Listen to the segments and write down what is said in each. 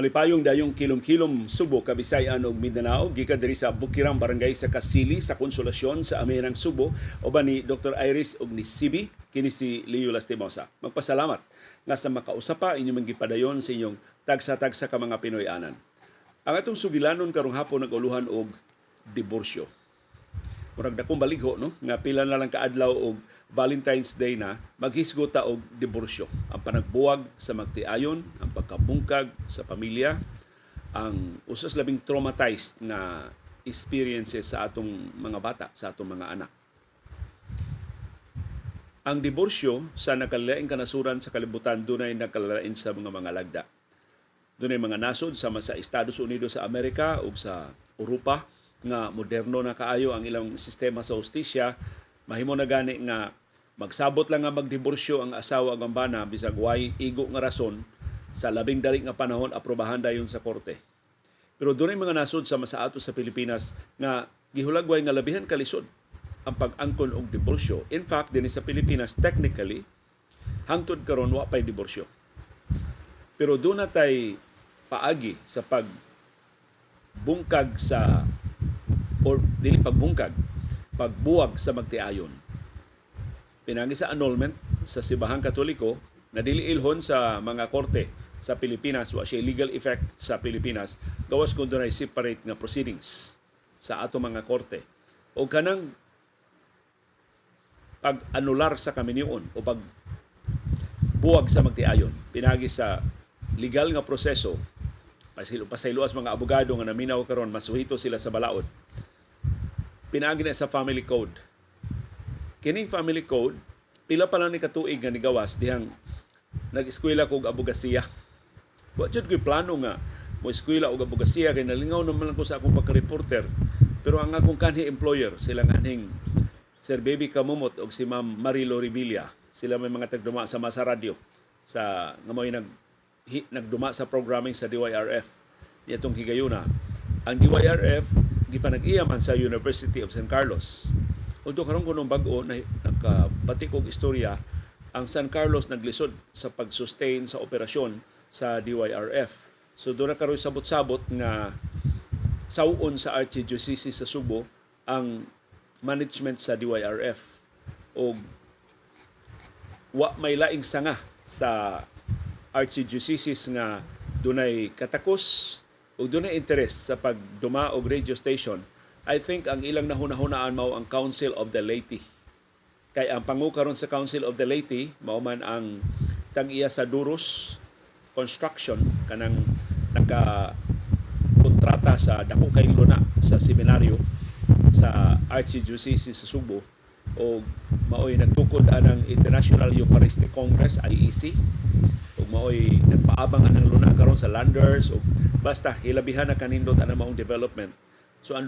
Malipayong dayong kilom-kilom Subo, Kabisayan ug Mindanao gikan diri sa Bukirang Barangay sa Kasili sa Konsolasyon sa Amihanang Subo uban ni Dr. Iris ug ni Sibi kini si Leo Lastimosa. Magpasalamat nga sa makausapa inyong gipadayon sa inyong tagsa-tagsa ka mga Pinoy-anan. Ang atong sugilanon karong hapon naguluhan og diborsyo. Murag dakong baligho no nga pila na lang kaadlaw og Valentine's Day na, maghisgota og diborsyo. Ang panagbuwag sa magtiayon, ang pagkabungkag sa pamilya, ang usas labing traumatized na experiences sa atong mga bata, sa atong mga anak. Ang diborsyo sa nakalaing kanasuran sa kalibutan dunay nakalalain sa mga mga lagda. Dunay mga nasod sama sa Estados Unidos sa Amerika ug sa Europa nga moderno na kaayo ang ilang sistema sa hustisya mahimo na gani nga magsabot lang nga magdiborsyo ang asawa ang bana bisag way igo nga rason sa labing dali nga panahon aprobahan dayon sa korte. Pero dunay mga nasod sa masaato sa Pilipinas nga gihulagway nga labihan kalisod ang pag-angkon og diborsyo. In fact, dinhi sa Pilipinas technically hangtod karon wa pay diborsyo. Pero doon na tay paagi sa pag bungkag sa or dili pagbungkag pagbuwag sa magtiayon. Pinagi sa annulment sa Sibahang Katoliko na dili ilhon sa mga korte sa Pilipinas. Wa siya legal effect sa Pilipinas. Gawas kun dunay separate nga proceedings sa ato mga korte. O kanang pag-anular sa kaminion o pag buwag sa magtiayon. Pinagi sa legal nga proseso. Pasayloas mga abogado nga naminaw karon masuhito sila sa balaod pinagi na sa family code Kining family code, pila pa lang ni katuig nga nigawas dihang nag-eskwela kog abogasiya. Wa jud ko'y plano nga mo eskwela og abogasiya kay nalingaw naman lang ko sa akong pagka-reporter. Pero ang akong kanhi employer, sila nga aning Sir Baby Kamumot og si Ma'am Marilo Revilla. Sila may mga tagduma sa Masa Radio sa nga mo nag hi, nagduma sa programming sa DYRF nitong higayuna. Ang DYRF gipanag-iya sa University of San Carlos Although karon kuno bag-o na nakabatik og istorya ang San Carlos naglisod sa pag-sustain sa operasyon sa DYRF. So doon na karoy sabot-sabot nga sawon sa Archdiocese sa Subo ang management sa DYRF o wa may laing sanga sa Archdiocese nga dunay katakos o dunay interes sa pagduma og radio station I think ang ilang nahunahunaan mao ang Council of the Laity. Kay ang pangu karon sa Council of the Laity mao man ang tag-iya sa Duros Construction kanang naka kontrata sa dako kay luna sa seminaryo sa Archdiocese sa Subo o maoy nagtukod anang International Eucharistic Congress IEC maoy nagpaabang anang luna karon sa landers o basta hilabihan na kanindot anang maong development So ang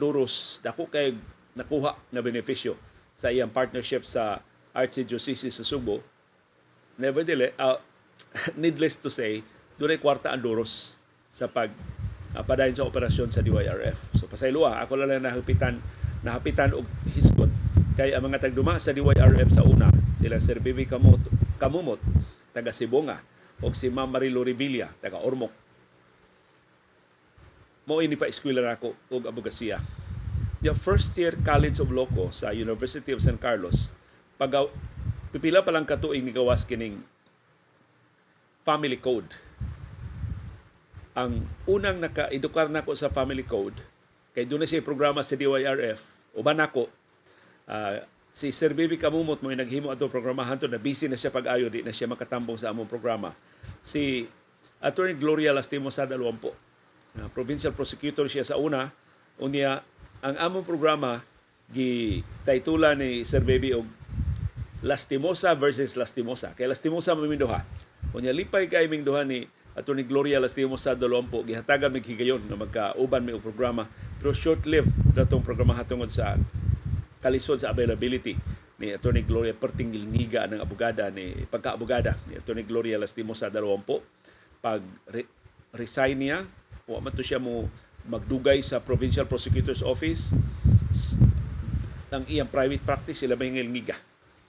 dako kay nakuha na benepisyo sa iyang partnership sa Archdiocese sa Subo. Nevertheless, uh, needless to say, doon kwarta ang sa pag uh, padayon sa operasyon sa DYRF. So pasayloa, ako lang nahapitan nahapitan og hisgot kay ang mga tagduma sa DYRF sa una, sila Sir Bibi Kamot, Kamumot, taga Sibonga, o si Ma'am Marilo Revilla, taga Ormoc mo ini pa eskwela nako og abogasiya. The first year College of ko sa University of San Carlos, pag pipila pa lang katuig ni gawas kining family code. Ang unang naka-edukar nako sa family code, kay doon na siya programa sa DYRF, uban nako, uh, si Sir Bibi Kamumot mo naghimo ato programahan to na busy na siya pag-ayo di na siya makatambong sa among programa. Si Attorney Gloria Lastimo sa dalawampo na provincial prosecutor siya sa una. Unya ang among programa gi taytula ni Sir Baby og Lastimosa versus Lastimosa. Kay Lastimosa maminduha unya lipay kay ming duha ni Attorney Gloria Lastimosa Dolompo gihatagan mig higayon nga magkauban mi og programa. Pero short-lived datong programa hatungod sa kalisod sa availability ni Attorney Gloria perting ngiga ng abogada ni pagka-abogada ni Attorney Gloria Lastimosa Dolompo pag resign niya Wa man to siya mo magdugay sa Provincial Prosecutor's Office. Ang iyang private practice sila may ngiga.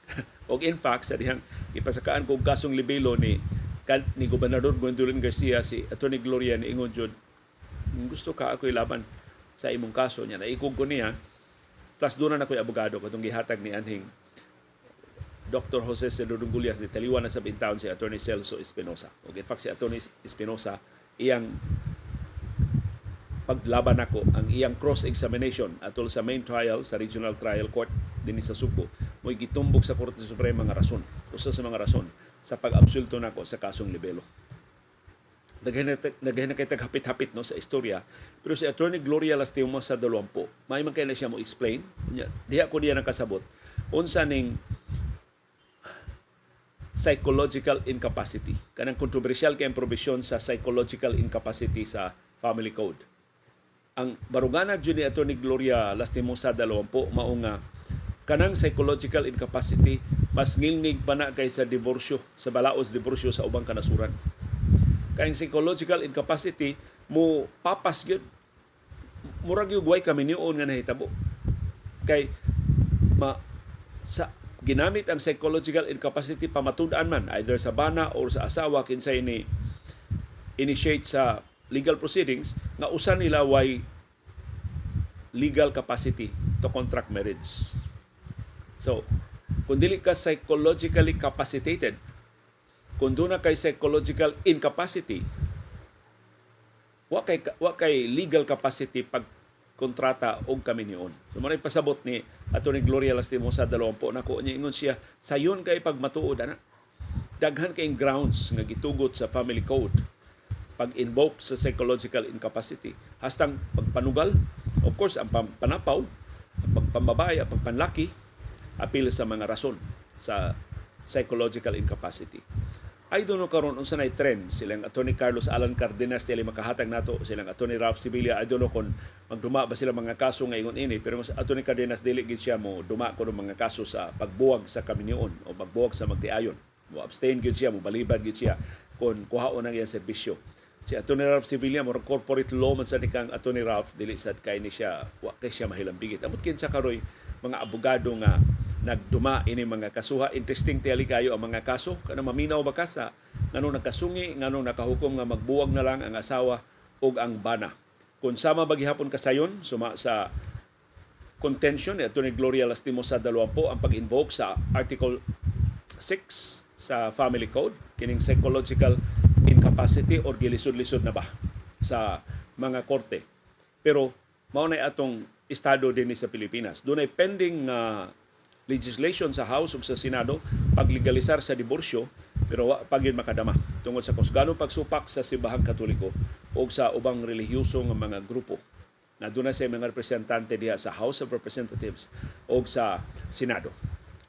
og in fact sa dihang ipasakaan kog kasong libelo ni ni gobernador Gwendolyn Garcia si Attorney Gloria ni ingon jud gusto ka ako ilaban sa imong kaso. Niya na ikog ko niya plus doon na ako'y abogado katong gihatag ni anhing Dr. Jose Cedro Gullias ni taliwan na sa bintaon si Attorney Celso Espinosa. O in fact si Attorney Espinosa iyang paglaban ako ang iyang cross-examination atol sa main trial sa Regional Trial Court din sa Subo mo'y gitumbok sa Korte Suprema nga rason usa sa mga rason sa pag-absulto nako sa kasong libelo naghahin kay taghapit-hapit no sa istorya pero si Attorney Gloria Lastima sa dalawampo may man kay na siya mo explain diha ko diya nakasabot unsa ning psychological incapacity. Kanang kontrobersyal kay provision sa psychological incapacity sa family code. Ang barugana jud ni Attorney Gloria Lastimosa dalawampo mao nga kanang psychological incapacity mas ngilnig pa na kaysa diborsyo sa balaos diborsyo sa ubang kanasuran. Kayong psychological incapacity mo papas gyud murag yung way kami niyon nga nahitabo. Kay ma sa ginamit ang psychological incapacity pamatud-an man either sa bana or sa asawa kinsay ni initiate sa legal proceedings nga usa nila way legal capacity to contract marriage. So, kung dili ka psychologically capacitated, kung doon na kay psychological incapacity, wa kay, wa kay legal capacity pag kontrata og kami niyon. So pasabot ni Attorney Gloria Lastimosa dalawampo nako niya ingon siya sayon kay pagmatuod ana. Daghan kay grounds nga gitugot sa family code pag-invoke sa psychological incapacity. Hastang pagpanugal, of course, ang panapaw, ang pagpambabay, ang pagpanlaki, apil sa mga rason sa psychological incapacity. Don't know karon unsa nay trend silang Attorney Carlos Alan Cardenas tili makahatag nato. Silang Attorney Ralph Sibilia don't know kung magduma ba sila mga kaso nga ingon ini. Pero sa Attorney Cardenas dili gid siya mo duma ko mga kaso sa pagbuwag sa kaminyoon o pagbuwag sa magtiayon. Mo abstain gid siya mo balibad gid siya kung kuhaon ang iyang serbisyo. Si Attorney Ralph Sevilla mo corporate law man sa nikang Attorney Ralph dili sad kay ni siya wa kay siya mahilambigit. Amot kinsa karoy mga abogado nga nagduma ini mga kasuha interesting tiyali kayo ang mga kaso kana maminaw ba ka sa ngano nakasungi ngano nakahukom nga magbuwag na lang ang asawa ug ang bana kung sama bagihapon kasayon suma sa contention ni Attorney Gloria Lastimo sa dalawampo ang pag-invoke sa Article 6 sa Family Code kining psychological incapacity or gilisod-lisod na ba sa mga korte. Pero mao na atong estado din sa Pilipinas. Doon ay pending uh, legislation sa House ug sa Senado paglegalisar sa diborsyo pero wa pa makadama tungod sa kusganong pagsupak sa simbahang katoliko o sa ubang relihiyoso nga mga grupo na doon sa mga representante diha sa House of Representatives o sa Senado.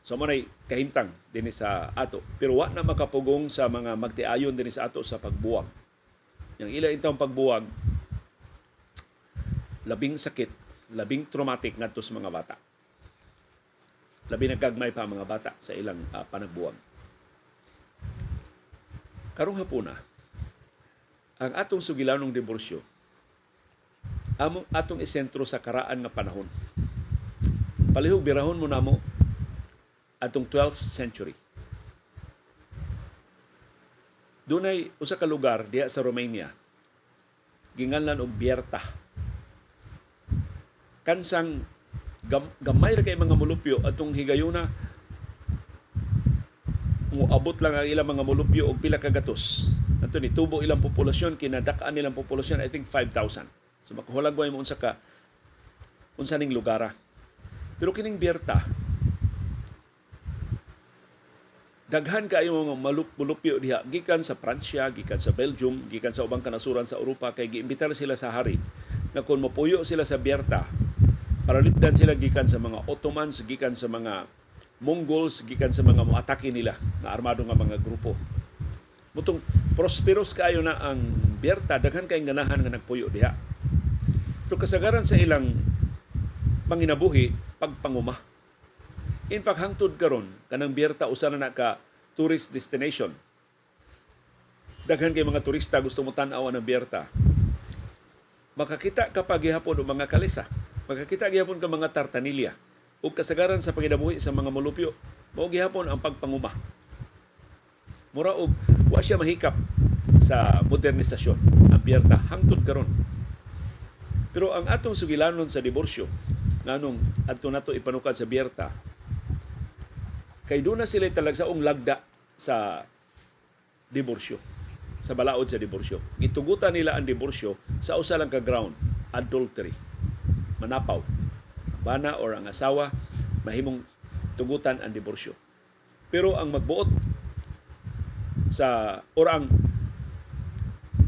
So mo kahimtang din sa ato. Pero wa na makapugong sa mga magtiayon din sa ato sa pagbuwag. Yang ila intang pagbuwag labing sakit, labing traumatic ngadto sa mga bata. Labi nagagmay pa mga bata sa ilang uh, panagbuwag. Karong hapuna, ang atong sugilanong diborsyo among atong isentro sa karaan nga panahon. Palihog birahon mo namo atong 12th century. Dunay usa ka lugar diha sa Romania. Ginganlan og Bierta. Kansang gam, gamay ra kay mga mulupyo atong higayuna moabot lang ang ilang mga mulupyo og pila ka gatos. Ato ni tubo ilang populasyon kinadak-an nilang populasyon I think 5,000. So makuhulagway mo unsa ka unsa ning lugara. Pero kining Bierta daghan kayo mga malupyo diha gikan sa Pransya, gikan sa Belgium, gikan sa ubang kanasuran sa Europa kay giimbitar sila sa hari nga kung mapuyo sila sa Bierta para lipdan sila gikan sa mga Ottomans, gikan sa mga Mongols, gikan sa mga muatake nila na armado nga mga grupo. Mutong prosperous kayo na ang Bierta, daghan kay ganahan nga nagpuyo diha. Pero kasagaran sa ilang panginabuhi, pagpanguma In fact, hangtod karon kanang Bierta usa na ka tourist destination. Daghan kay mga turista gusto mo tan-aw ang Bierta. Makakita ka pa gihapon og mga kalesa. Makakita gihapon ka mga tartanilya ug kasagaran sa panginabuhi sa mga molupyo mao gihapon ang pagpanguma. Mura og wa siya mahikap sa modernisasyon ang biyerta hangtod karon. Pero ang atong sugilanon sa diborsyo nganong adto nato ipanukad sa biyerta kay doon na sila talagsaong lagda sa diborsyo sa balaod sa diborsyo. Gitugutan nila ang diborsyo sa usa lang ka ground, adultery. Manapaw. Bana or ang asawa mahimong tugutan ang diborsyo. Pero ang magbuot sa or ang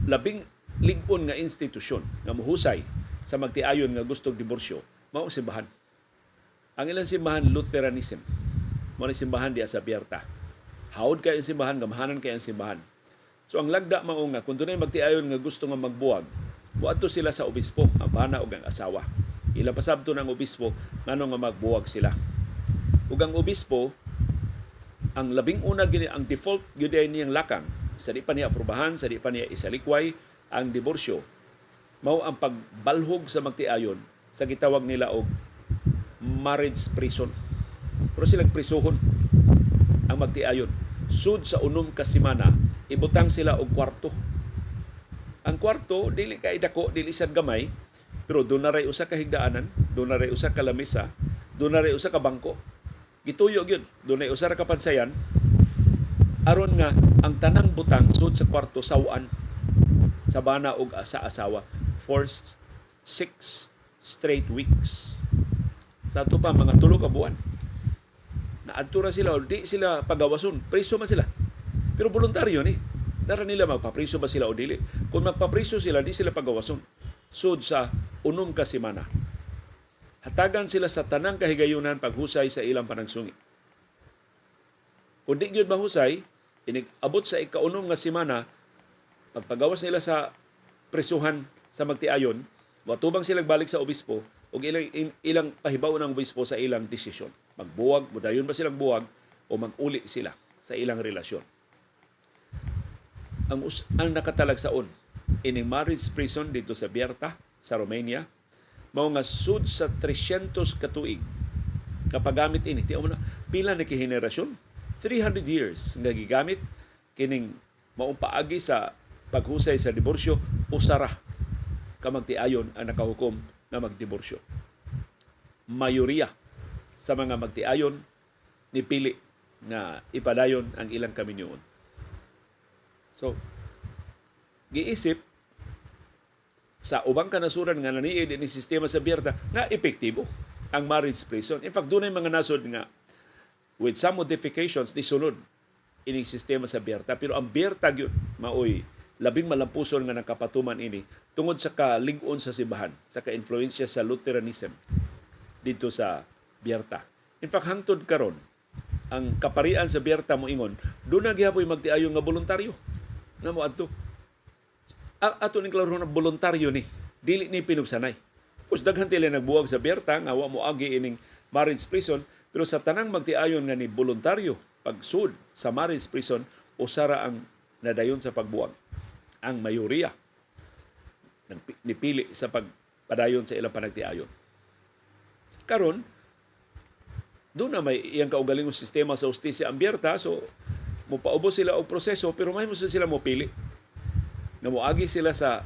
labing ligon nga institusyon nga muhusay sa magtiayon nga gustong diborsyo mao simbahan. Ang ilang simbahan Lutheranism. Mao simbahan diya sa Bierta. Hawod kay ang simbahan, gamahanan kay ang simbahan So ang lagda mao nga kung dunay magtiayon nga gusto nga magbuwag, buadto sila sa obispo, ang bana ug ang asawa. Ila pasabto ng obispo ngano nga magbuwag sila. Ug ang obispo ang labing una gini ang default gyud niyang lakang sa di pa niya aprobahan, sa di pa niya isalikway ang diborsyo. Mao ang pagbalhog sa magtiayon sa gitawag nila og marriage prison. Pero silang prisuhon ang magtiayon sud sa unom ka semana ibutang sila og kwarto. Ang kwarto dili kay dako, dili sad gamay, pero doon na ray usa ka higdaanan, doon na ray usa ka lamesa, doon na ray usa ka bangko. Gituyo gyud, doon na usa ka pansayan aron nga ang tanang butang sud sa kwarto sawan sa bana og sa asawa for six straight weeks. Sa ato pa mga tulo ka buwan. Naadto ra sila, di sila pagawason, preso man sila pero voluntaryo ni. Dara nila magpapriso ba sila o dili. Kung magpapriso sila, di sila pagawason. Sud sa unom ka semana. Hatagan sila sa tanang kahigayunan paghusay sa ilang panagsungi. Kung di gyud mahusay, inig sa ikaunom nga semana, pagpagawas nila sa presuhan sa magtiayon, watubang sila balik sa obispo, ug ilang ilang pahibaw ng obispo sa ilang desisyon. Magbuwag, mudayon ba silang buwag o maguli sila sa ilang relasyon ang, ang nakatalagsaon ining marriage prison dito sa Bierta sa Romania mao nga sud sa 300 katuig kapagamit ini. Ti na pila na kihenerasyon? 300 years nga gigamit kining maong paagi sa paghusay sa diborsyo usara ka magtiayon ang nakahukom na magdiborsyo. Mayoriya sa mga magtiayon ni pili na ipadayon ang ilang kaminyoon. So, giisip sa ubang kanasuran nga naniid ni sistema sa biyerta nga epektibo ang marriage prison. In fact, dunay mga nasod nga with some modifications ni sunod ining sistema sa biyerta. Pero ang biyerta gyud maoy labing malampuson nga nakapatuman ini tungod sa kalig-on sa simbahan, sa ka-influensya sa Lutheranism dito sa biyerta. In fact, hangtod karon ang kaparian sa biyerta mo ingon, doon na gihapoy magtiayon nga voluntaryo na mo adto. Ato ning klaro na voluntaryo ni, dili ni pinugsanay. Pus daghan tila nagbuwag sa Berta nga wa mo agi ining marriage prison, pero sa tanang magtiayon nga ni voluntaryo pagsud sa marriage prison usara ang nadayon sa pagbuwag. Ang mayoriya nipili sa pagpadayon sa ilang panagtiayon. Karon, doon na may iyang kaugalingong sistema sa ustisya ang Berta, so mupaubos sila og proseso pero may musa sila mo pili na moagi sila sa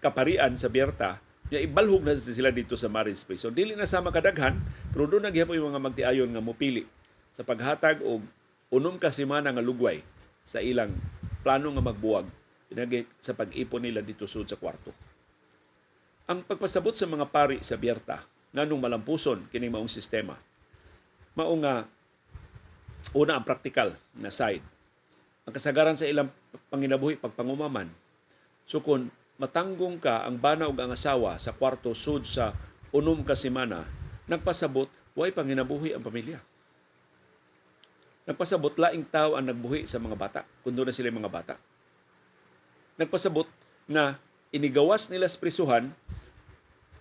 kaparian sa Bierta ya ibalhog na sila dito sa marriage space. So dili na sa makadaghan pero doon nagyapon yung mga magtiayon nga mopili sa paghatag og unom ka semana nga lugway sa ilang plano nga magbuwag sa pag-ipon nila dito sud sa kwarto. Ang pagpasabot sa mga pari sa Bierta nganong malampuson kini maong sistema mao nga Una ang practical na side. Ang kasagaran sa ilang panginabuhi pagpangumaman. So kung matanggong ka ang bana ug ang asawa sa kwarto sud sa unom ka semana, nagpasabot way panginabuhi ang pamilya. Nagpasabot laing tao ang nagbuhi sa mga bata, kundo na sila mga bata. Nagpasabot na inigawas nila sa prisuhan,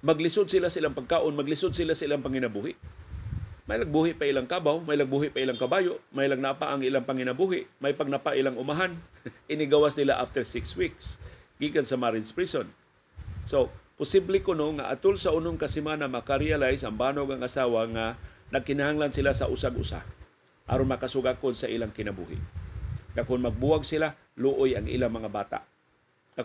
maglisod sila sa ilang pagkaon, maglisod sila sa ilang panginabuhi may lagbuhi pa ilang kabaw, may lagbuhi pa ilang kabayo, may lagnapa ang ilang panginabuhi, may pagnapa ilang umahan. Inigawas nila after six weeks gikan sa marriage prison. So, posible ko no nga atul sa unong kasimana makarealize ang banog ang asawa nga nagkinahanglan sila sa usag-usa aron makasugakon sa ilang kinabuhi. Kung magbuwag sila, luoy ang ilang mga bata.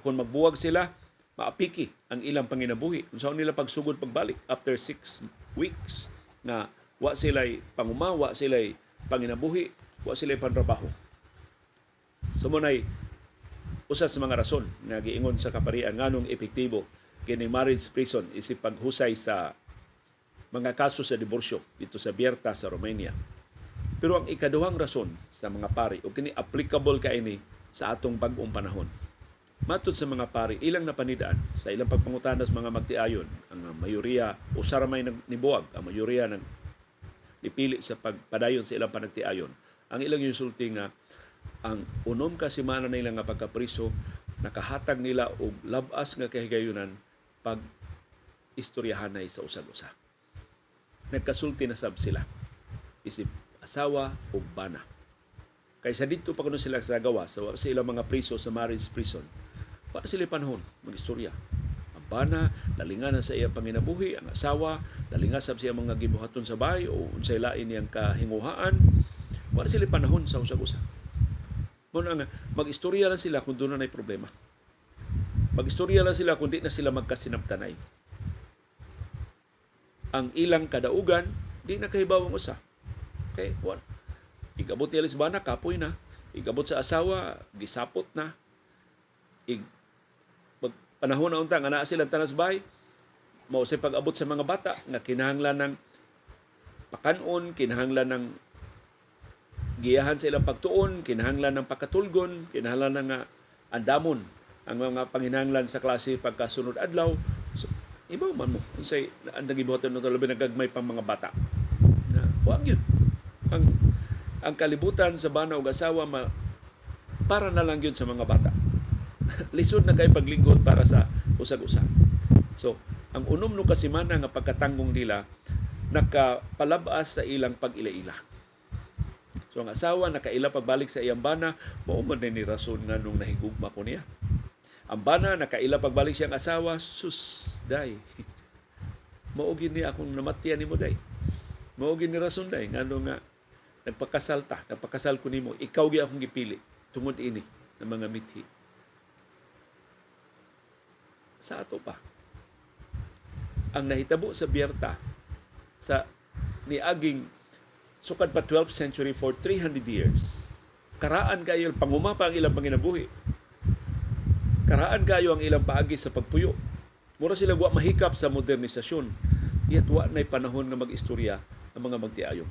Kung magbuwag sila, maapiki ang ilang panginabuhi. Kung saan nila pagsugod pagbalik after six weeks nga wa sila'y panguma, wa sila'y panginabuhi, wa sila'y panrabaho. So mo usa sa mga rason nga giingon sa kaparian nganong epektibo kini marriage prison isip paghusay sa mga kaso sa diborsyo dito sa Bierta sa Romania. Pero ang ikaduhang rason sa mga pari o kini applicable ka ini sa atong bag-ong panahon. Matod sa mga pari, ilang napanidaan sa ilang pagpangutana sa mga magtiayon, ang mayoriya o saramay nibuwag, ang mayoriya ng ipili sa pagpadayon sa ilang panagtiayon. Ang ilang yusulti nga ang unom ka semana nila nga pagkapriso nakahatag nila og labas nga kahigayunan pag istoryahanay sa usag-usa. Nagkasulti na sab sila. Isip asawa o bana. Kaysa dito pa kuno sila sa gawa sa, sa ilang mga priso sa marriage prison. Para sila panahon magistorya. Ang bana, lalingan sa iyang panginabuhi, ang asawa, lalingan sa siya mga gibuhaton sa bahay o unsay lain niyang kahinguhaan. Para sila panahon sa usag-usa Muna nga, mag-istorya lang sila kung doon na problema. Mag-istorya lang sila kung di na sila magkasinabtanay. Ang ilang kadaugan, di na kahibaw ang usa. Okay, what? Igabot ni Alisbana, kapoy na. Igabot sa asawa, gisapot na. Ig, pag panahon na untang, ana silang tanas bay, mao pag-abot sa mga bata nga kinahanglan ng pakanon, kinahanglan ng giyahan sa ilang pagtuon, kinahanglan ng pagkatulgon, kinahanglan ng uh, andamon ang mga panginahanglan sa klase pagkasunod adlaw. So, ibaw man mo unsay ang nagibuhaton ng labi nagagmay pang mga bata. Na wa yun. Ang ang kalibutan sa bana ug asawa ma, para na lang yun sa mga bata. Lisod na kay paglingkod para sa usag-usa. So, ang unom no kasimana nga pagkatanggong nila nakapalabas sa ilang pag-ila-ila So ang asawa nakaila pagbalik sa iyang bana, mao man ni rason nga nung nahigugma ko niya. Ang bana nakaila pagbalik siyang asawa, sus, day. Mao gini akong namatyan nimo day. Mao gini rason day ngano nga nagpakasal ta, nagpakasal ko nimo, ikaw gi akong gipili tungod ini ng mga mithi. Sa ato pa. Ang nahitabo sa Bierta sa ni aging sukad pa 12th century for 300 years. Karaan kayo panguma pa ang ilang panginabuhi. Karaan kayo ang ilang paagi sa pagpuyo. Mura sila wa mahikap sa modernisasyon. Yet wa na'y panahon nga mag-istorya ang mga magtiayon.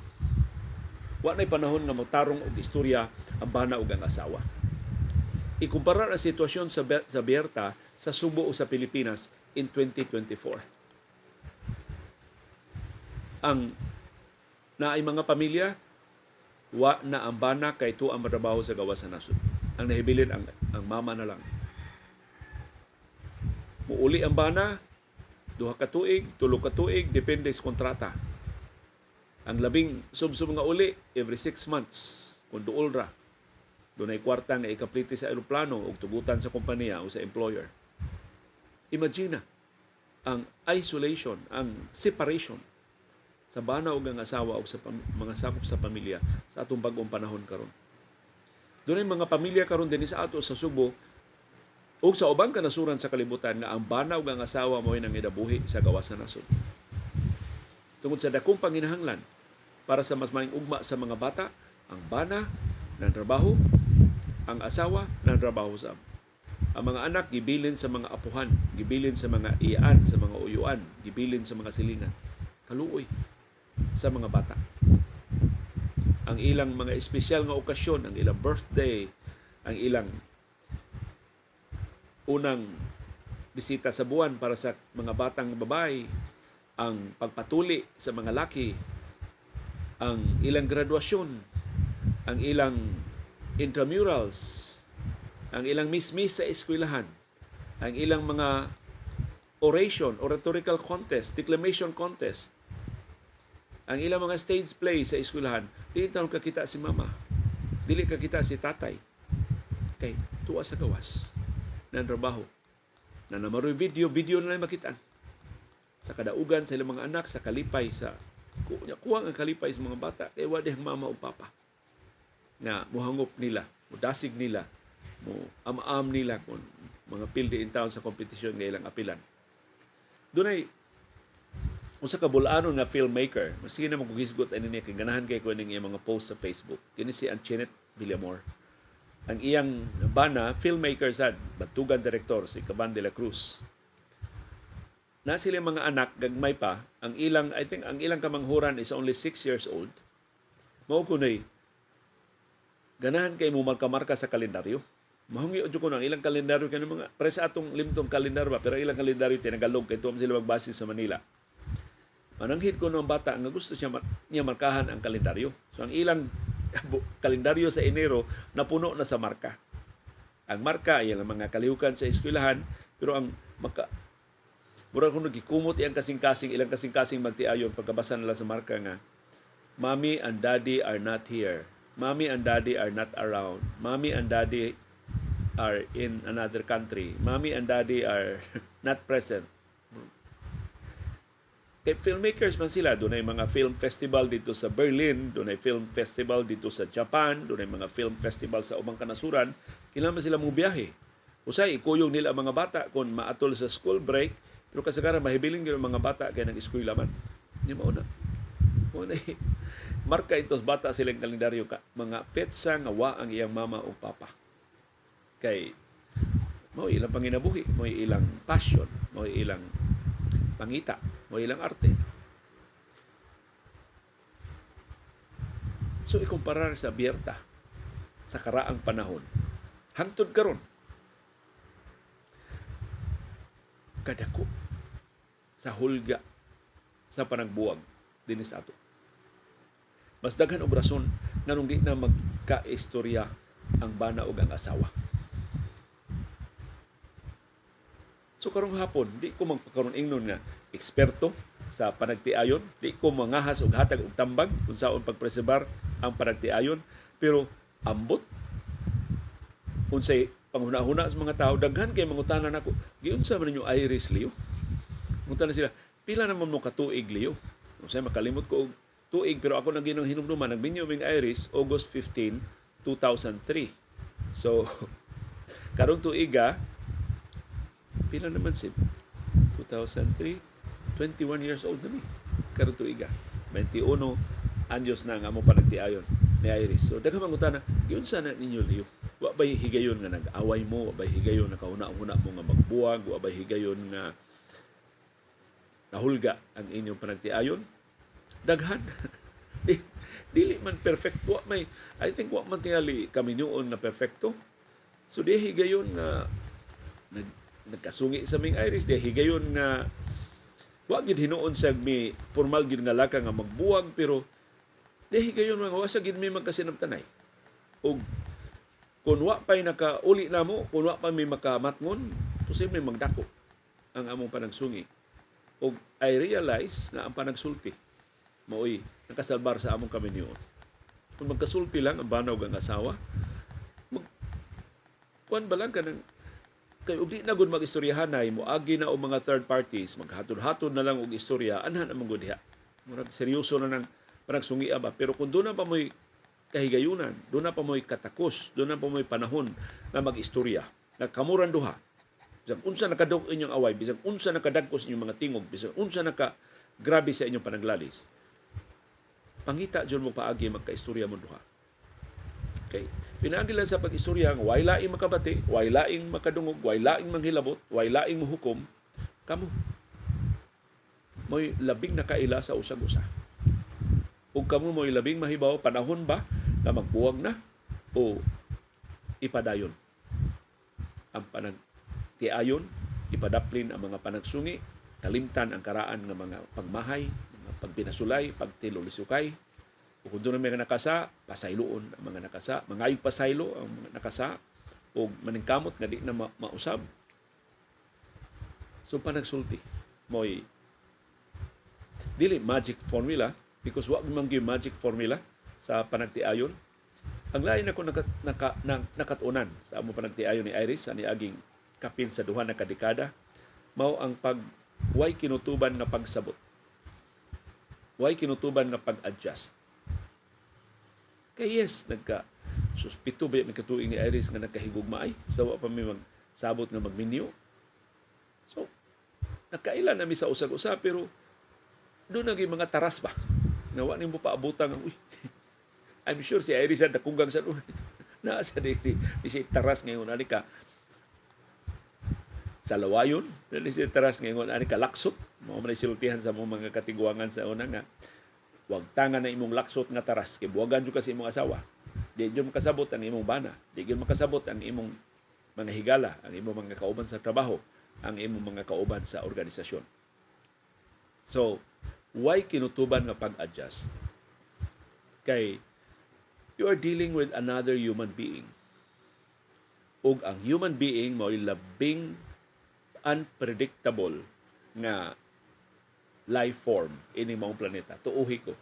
Wa na'y panahon nga magtarong og istorya ang bana ug ang asawa. Ikumpara ang sitwasyon sa, sa Berta sa Subo o sa Pilipinas in 2024. Ang na ay mga pamilya wa na ang bana kay tu ang matrabaho sa gawas sa nasod. Ang nahibilin ang, ang mama na lang. Muuli ang bana, duha ka tuig, tulo ka tuig, depende sa kontrata. Ang labing sub-sub nga uli, every six months, kung duol ra. Doon ay kwarta nga ikapliti sa aeroplano o tugutan sa kompanya o sa employer. Imagine ang isolation, ang separation sa bana ug ang asawa ug sa mga sakop sa pamilya sa atong bag-ong panahon karon. Doon mga pamilya karon dinhi sa ato sa Subo ug sa ubang kanasuran sa kalibutan nga ang bana ug ang asawa mo nang idabuhi sa gawas sa nasod. Tungod sa dakong panginahanglan para sa mas maayong ugma sa mga bata, ang bana ng trabaho, ang asawa ng trabaho sa ang mga anak gibilin sa mga apuhan, gibilin sa mga iyaan, sa mga uyuan, gibilin sa mga silingan. Kaluoy sa mga bata. Ang ilang mga espesyal nga okasyon, ang ilang birthday, ang ilang unang bisita sa buwan para sa mga batang babae, ang pagpatuli sa mga laki, ang ilang graduasyon, ang ilang intramurals, ang ilang miss-miss sa eskwelahan, ang ilang mga oration, oratorical contest, declamation contest, ang ilang mga stage play sa eskwelahan, dili taon kakita si mama. Dili kakita si tatay. Kay tuwa sa gawas ng trabaho. Na namaroy video, video na lang makitaan. Sa kadaugan sa ilang mga anak, sa kalipay, sa kuha ang kalipay sa mga bata, kay wadi ang mama o papa na muhangop nila Mudasig nila, mo am-am nila kung mga pildi in town sa kompetisyon nga ilang apilan. Dunay usa ka bulanon nga filmmaker, masige na maghugisgot ani niya kay ganahan kay ko ning mga post sa Facebook. Kini si Anchenet Villamor. Ang iyang bana, filmmaker sad, batugan direktor si Caban de la Cruz. Na sila mga anak gagmay pa, ang ilang I think ang ilang kamanghuran is only 6 years old. Mao kunay ganahan kay mo marka-marka sa kalendaryo mahungi o ko ng ilang kalendaryo kay mga pre sa atong limtong kalendar ba pero ilang kalendaryo tinagalog kay tuwa sila magbase sa Manila mananghid ko ng bata nga gusto siya niya markahan ang kalendaryo so ang ilang kalendaryo sa Enero napuno na sa marka ang marka ay ang mga kalihukan sa eskwelahan pero ang maka mura ko nagikumot iyang kasing-kasing ilang kasing-kasing magtiayon pagkabasa nila sa marka nga Mommy and Daddy are not here. Mommy and Daddy are not around. Mommy and Daddy are in another country. Mommy and daddy are not present. Kay filmmakers man sila, doon ay mga film festival dito sa Berlin, doon ay film festival dito sa Japan, doon ay mga film festival sa ubang kanasuran, kailangan sila mo biyahe. Usay, ikuyong nila ang mga bata kung maatol sa school break, pero kasagaran mahibiling nila mga bata kaya nang eskwela man. Hindi mo na. Mo na marka itos bata silang kalendaryo ka. Mga petsa nga wa ang iyang mama o papa kay mo ilang panginabuhi, mo ilang passion, mo ilang pangita, mo ilang arte. So ikumparar sa biyerta sa karaang panahon. Hangtod karon. Kadako sa hulga sa panagbuwag dinis ato. Mas daghan og rason nganong di na magkaistorya ang bana ug ang asawa. So karong hapon, di ko magpakaroon ingnon nga eksperto sa panagtiayon, di ko mangahas og hatag og tambag kung saon pagpreserbar ang panagtiayon, pero ambot. Unsay panghuna-huna sa mga tao daghan kay mangutanan nako. Giunsa man ninyo Iris Leo? Munta sila pila naman mo katuig Leo? Unsay makalimot ko og tuig pero ako nang ginong hinumduman nagminyo ming Iris August 15 2003 so karong tuiga Pila naman si 2003, 21 years old na mi. Karon tuiga. 21 anyos na nga mo panagtiayon ni Iris. So daghang mangutana, giun sana ninyo liyo. Wa bay higayon nga nag-away mo, wa bay higayon na kahuna-huna mo nga magbuwag, wa bay higayon nga nahulga ang inyong panagtiayon. Daghan. dili man perfect wa may I think wa man tingali kami noon na perfecto. So di higayon nga nag nagkasungi sa ming iris. Di higayon nga wa gid hinuon sa mi formal gid nga laka nga magbuwag pero di higayon mga wa sa gid mi magkasinabtanay og kung wa pay nakauli namo kung wa pa mi makamatngon posible magdako ang among panagsungi. Og I realize na ang panagsulti maoy nakasalbar sa among kami niyo kung magkasulti lang ang banaw ang asawa mag kuan ba lang kanang kay ug di na gud magistoryahanay mo agi na og mga third parties. Maghatod-hatod na lang og istorya. Anhan ang gud diha. Murag seryoso na nang panagsungi ba? Pero kung doon pa mo'y kahigayunan doon pa mo'y katakos doon pa mo'y panahon na magistorya na kamuran duha. Bisag unsa nakadog inyong away bisag unsa nakadagkos inyong mga tingog bisag unsa naka grabe sa inyong panaglalis pangita jud mo paagi magkaistorya mo duha. Okay Pinagi lang sa pag-istorya nga way makabati, way laing makadungog, way laing manghilabot, way laing mahukom, kamo mo'y labing nakaila sa usag-usa. Ug kamo mo'y labing mahibaw panahon ba na magbuwag na o ipadayon ang panag tiayon, ipadaplin ang mga panagsungi, kalimtan ang karaan ng mga pagmahay, mga pagpinasulay, pagtilulisukay, kung doon may nakasa, pasayloon ang mga nakasa. Mangayog pasaylo ang mga nakasa o maningkamot nga di na ma- mausab. So panagsulti mo'y dili magic formula because wa man gyud magic formula sa panagtiayon. Ang lain ako naka, naka, na, nakatunan sa amo panagtiayon ni Iris ani aging kapin sa duha na kadekada mao ang pag way kinutuban nga pagsabot. Way kinutuban nga pag-adjust Kay yes, nagka suspito ba may katuig ni Iris nga nagkahigugma? Ay sawa pa may magsabot nga magminyo. So nakaila na mi sa usag-usa pero doon naging mga taras ba? Nawa ni mo paabutan ang uy I'm sure si Iris ang nakugang sa doon na sa di, di, di si taras ngayon ani ka sa lawayon di si taras ngayon ani ka laksot. Mo man sa mga katigwangan sa una nga wag tangan na imong laksot nga taras kay buwagan jud kasi imong asawa. Di jud makasabot ang imong bana di jud makasabot ang imong mga higala ang imong mga kauban sa trabaho ang imong mga kauban sa organisasyon. So why kinutuban nga pag-adjust? Kay you are dealing with another human being. Ug ang human being mo labing unpredictable nga life form ini maong planeta. Tuuhi ko.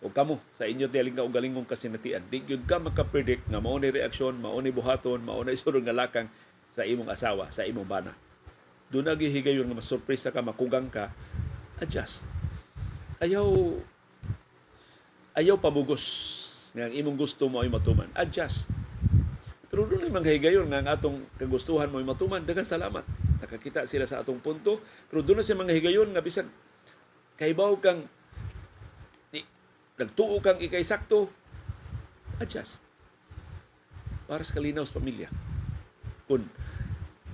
O kamo sa inyo tiyaling ka ugalingong kasinatian, di gyud ka makapredict nga mao ni reaksyon, mao ni buhaton, mao ni sulod nga lakang sa imong asawa, sa imong bana. Doon na gihigayon nga masurpresa ka, makugang ka, adjust. Ayaw ayaw pamugos nga ang imong gusto mo ay matuman. Adjust. Pero doon ay manghigayon nga ang atong kagustuhan mo ay matuman. Daghang salamat. Nakakita sila sa atong punto. Pero doon na siya mga higayon nga bisag kaibaw kang di, nagtuo kang ikay sakto, adjust. Para sa kalinaw sa pamilya. Kung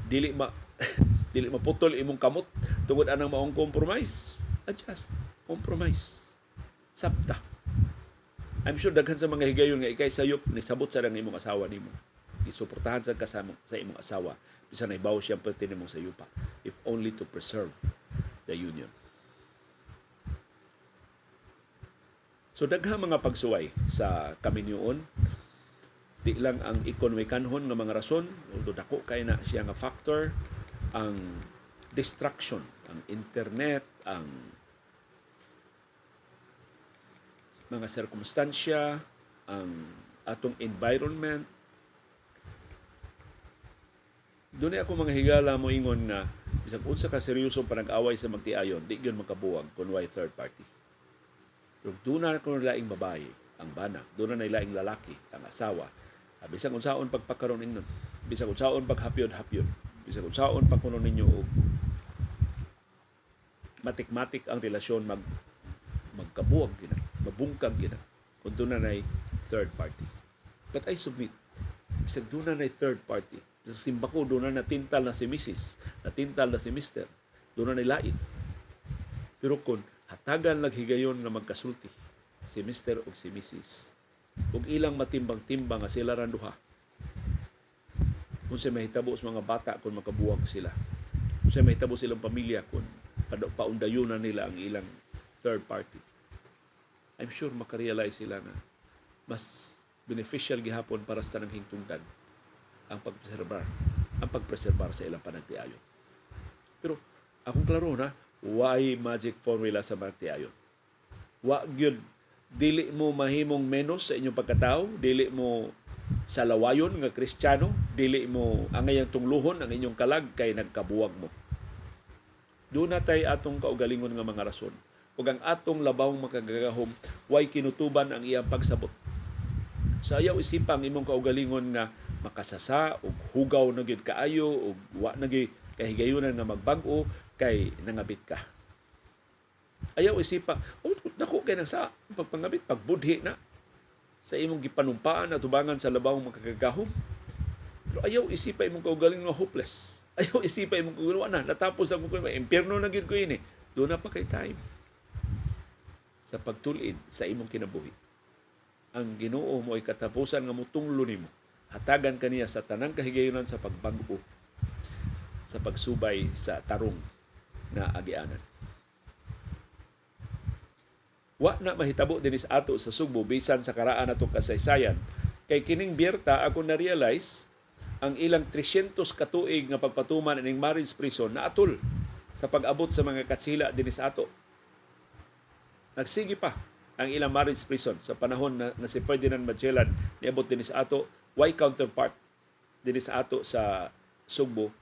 dili ma dili maputol imong kamot tungod anang maong compromise, adjust. Compromise. Sabta. I'm sure daghan sa mga higayon nga ikay sayop ni sabot sa imong asawa nimo. Isuportahan sa kasama sa imong asawa bisan na ibaw siyang nimong sayupa if only to preserve the union. So daghang mga pagsuway sa kaminyoon. Di lang ang ekonomikanhon nga mga rason although dako kay na siya nga factor ang distraction ang internet ang mga sirkumstansya ang atong environment. Doon ako mga higala mo ingon nga bisag unsa ka seryoso pa nag-away sa magtiayon di gyud makabuwag kun why third party pero doon na kung laing babae, ang bana, doon na laing lalaki, ang asawa. Ah, bisag unsaon pagpakaroon ninyo, bisag unsaon paghapyon-hapyon, bisag unsaon pagkuno ninyo og matik-matik ang relasyon mag magkabuwag gina, mabungkag gina. Kung doon na third party. But I submit, bisag doon na third party. Sa simba ko, doon na natintal na si Mrs. Natintal na si Mr. Doon na lain. Pero kung hatagan naghigayon nga magkasulti si Mr. ug si Mrs. ug ilang matimbang-timbang nga sila ran duha kung sa mahitabo sa mga bata kung makabuwag sila kung sa mahitabo silang pamilya kung paundayunan nila ang ilang third party I'm sure makarealize sila na mas beneficial gihapon para sa tanang hingtungdan ang pagpreserbar ang pagpreserbar sa ilang panagtiayon pero akong klaro na why magic formula sa martiayon. Wa gyud dili mo mahimong menos sa inyong pagkatao, dili mo sa lawayon nga kristyano, dili mo angay ang tungluhon ang inyong kalag kay nagkabuwag mo. Doon na tay atong kaugalingon nga mga rason. Ug ang atong labawng makagagahom, why kinutuban ang iyang pagsabot. Sa ayaw isipang imong kaugalingon nga makasasa ug hugaw na gyud kaayo ug wa na kahigayunan nga magbag-o kay nangabit ka. Ayaw isipa, oh, dako kay nang sa pagpangabit, pagbudhi na sa imong gipanumpaan at tubangan sa labawang makagagahom. Pero ayaw isipa imong kaugaling nga hopeless. Ayaw isipa imong kaugaling na natapos ang kuno impierno na gid ko ini. Doon na pa kay time sa pagtulid sa imong kinabuhi. Ang Ginoo mo ay katapusan nga mutunglo nimo. Hatagan kaniya sa tanang kahigayunan sa pagbag-o sa pagsubay sa tarong na agianan. Wa na mahitabo dinis ato sa Sugbo bisan sa karaan atong kasaysayan kay kining biyerta ako na realize ang ilang 300 katuig nga pagpatuman ining marriage prison na atol sa pag-abot sa mga katsila dinis ato. Nagsigi pa ang ilang marriage prison sa panahon na, na si Ferdinand Magellan niabot dinis ato why counterpart dinis ato sa Sugbo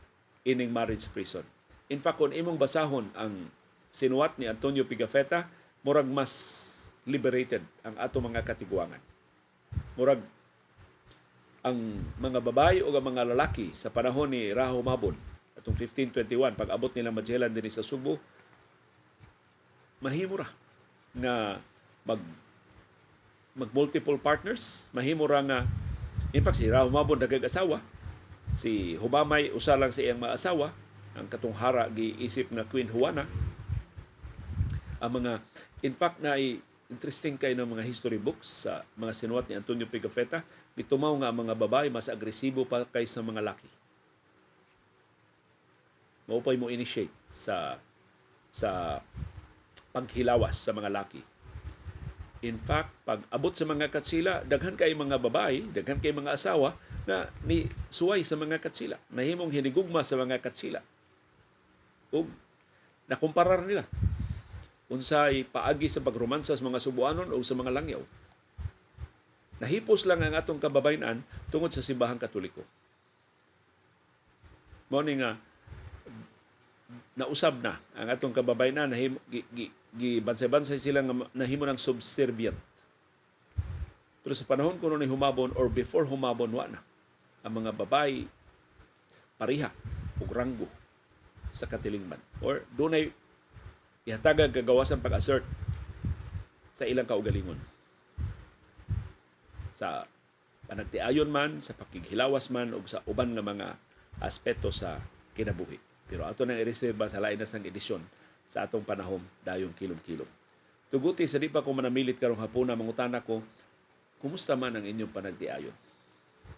ining marriage prison. In fact, kung imong basahon ang sinuwat ni Antonio Pigafetta, murag mas liberated ang ato mga katiguangan. Murag ang mga babae o ang mga lalaki sa panahon ni Raho Mabon atong 1521 pag abot nila Magellan dinhi sa Subo mahimo ra nga mag mag multiple partners mahimo ra nga in fact si Raho Mabon nagag-asawa si Hubamay usa lang sa iyang mga asawa. Ang katong hara giisip nga Queen Juana. Ang mga in fact na interesting kay ng mga history books sa mga sinuwat ni Antonio Pigafetta. Gitumaw nga ang mga babae mas agresibo pa kaysa mga laki. Mao pay mo initiate sa sa paghilawas sa mga laki In fact, pag abot sa mga katsila, daghan kay mga babae, daghan kay mga asawa na ni suway sa mga katsila. Nahimong hinigugma sa mga katsila. Ug nakumparar nila unsay paagi sa pagromansa sa mga subuanon o sa mga langyaw. Nahipos lang ang atong kababayan tungod sa simbahang katoliko. Mo ni nga nausab na ang atong kababayan na gi, gi, gibansay-bansay sila nga nahimo ng subservient. Pero sa panahon kuno ni humabon or before humabon wa na ang mga babae pariha ug ranggo sa katilingban or dunay ihatagag kagawasan pag-assert sa ilang kaugalingon. Sa panagtiayon man sa pakighilawas man ug sa uban nga mga aspeto sa kinabuhi. Pero ato nang i-reserve sa lain sang edisyon sa atong panahon dayong kilom-kilom. Tuguti sa di pa ko manamilit karong hapuna mangutana ko kumusta man ang inyong panagtiayon.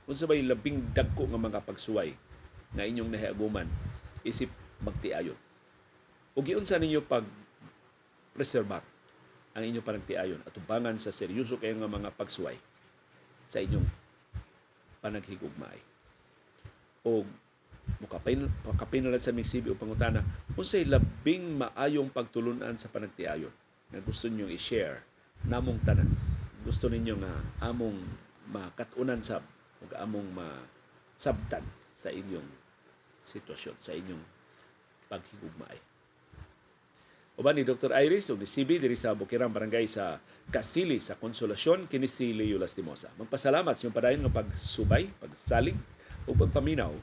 Unsa bay labing dagko nga mga pagsuway nga inyong nahiaguman isip magtiayon. Ug giunsa ninyo pag preserbar ang inyong panagtiayon at tubangan sa seryoso kayo nga mga pagsuway sa inyong panaghigugmay. O mukapin na sa misibi o pangutana unsay labing maayong pagtulunan sa panagtiayon nga gusto niyo i-share namong tanan gusto ninyo nga among makatunan sab ug among masabtan sa inyong sitwasyon sa inyong paghigugmay Uban ni Dr. Iris ug ni CB diri sa Bukirang Barangay sa Kasili sa Konsolasyon kini si Leo Lastimosa. Magpasalamat sa iyong padayon nga pagsubay, pagsalig o pagpaminaw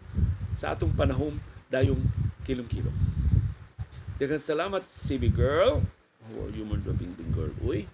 sa atong panahon dayong kilong-kilong. Daghang salamat CB girl. How are you man bing girl? Uy,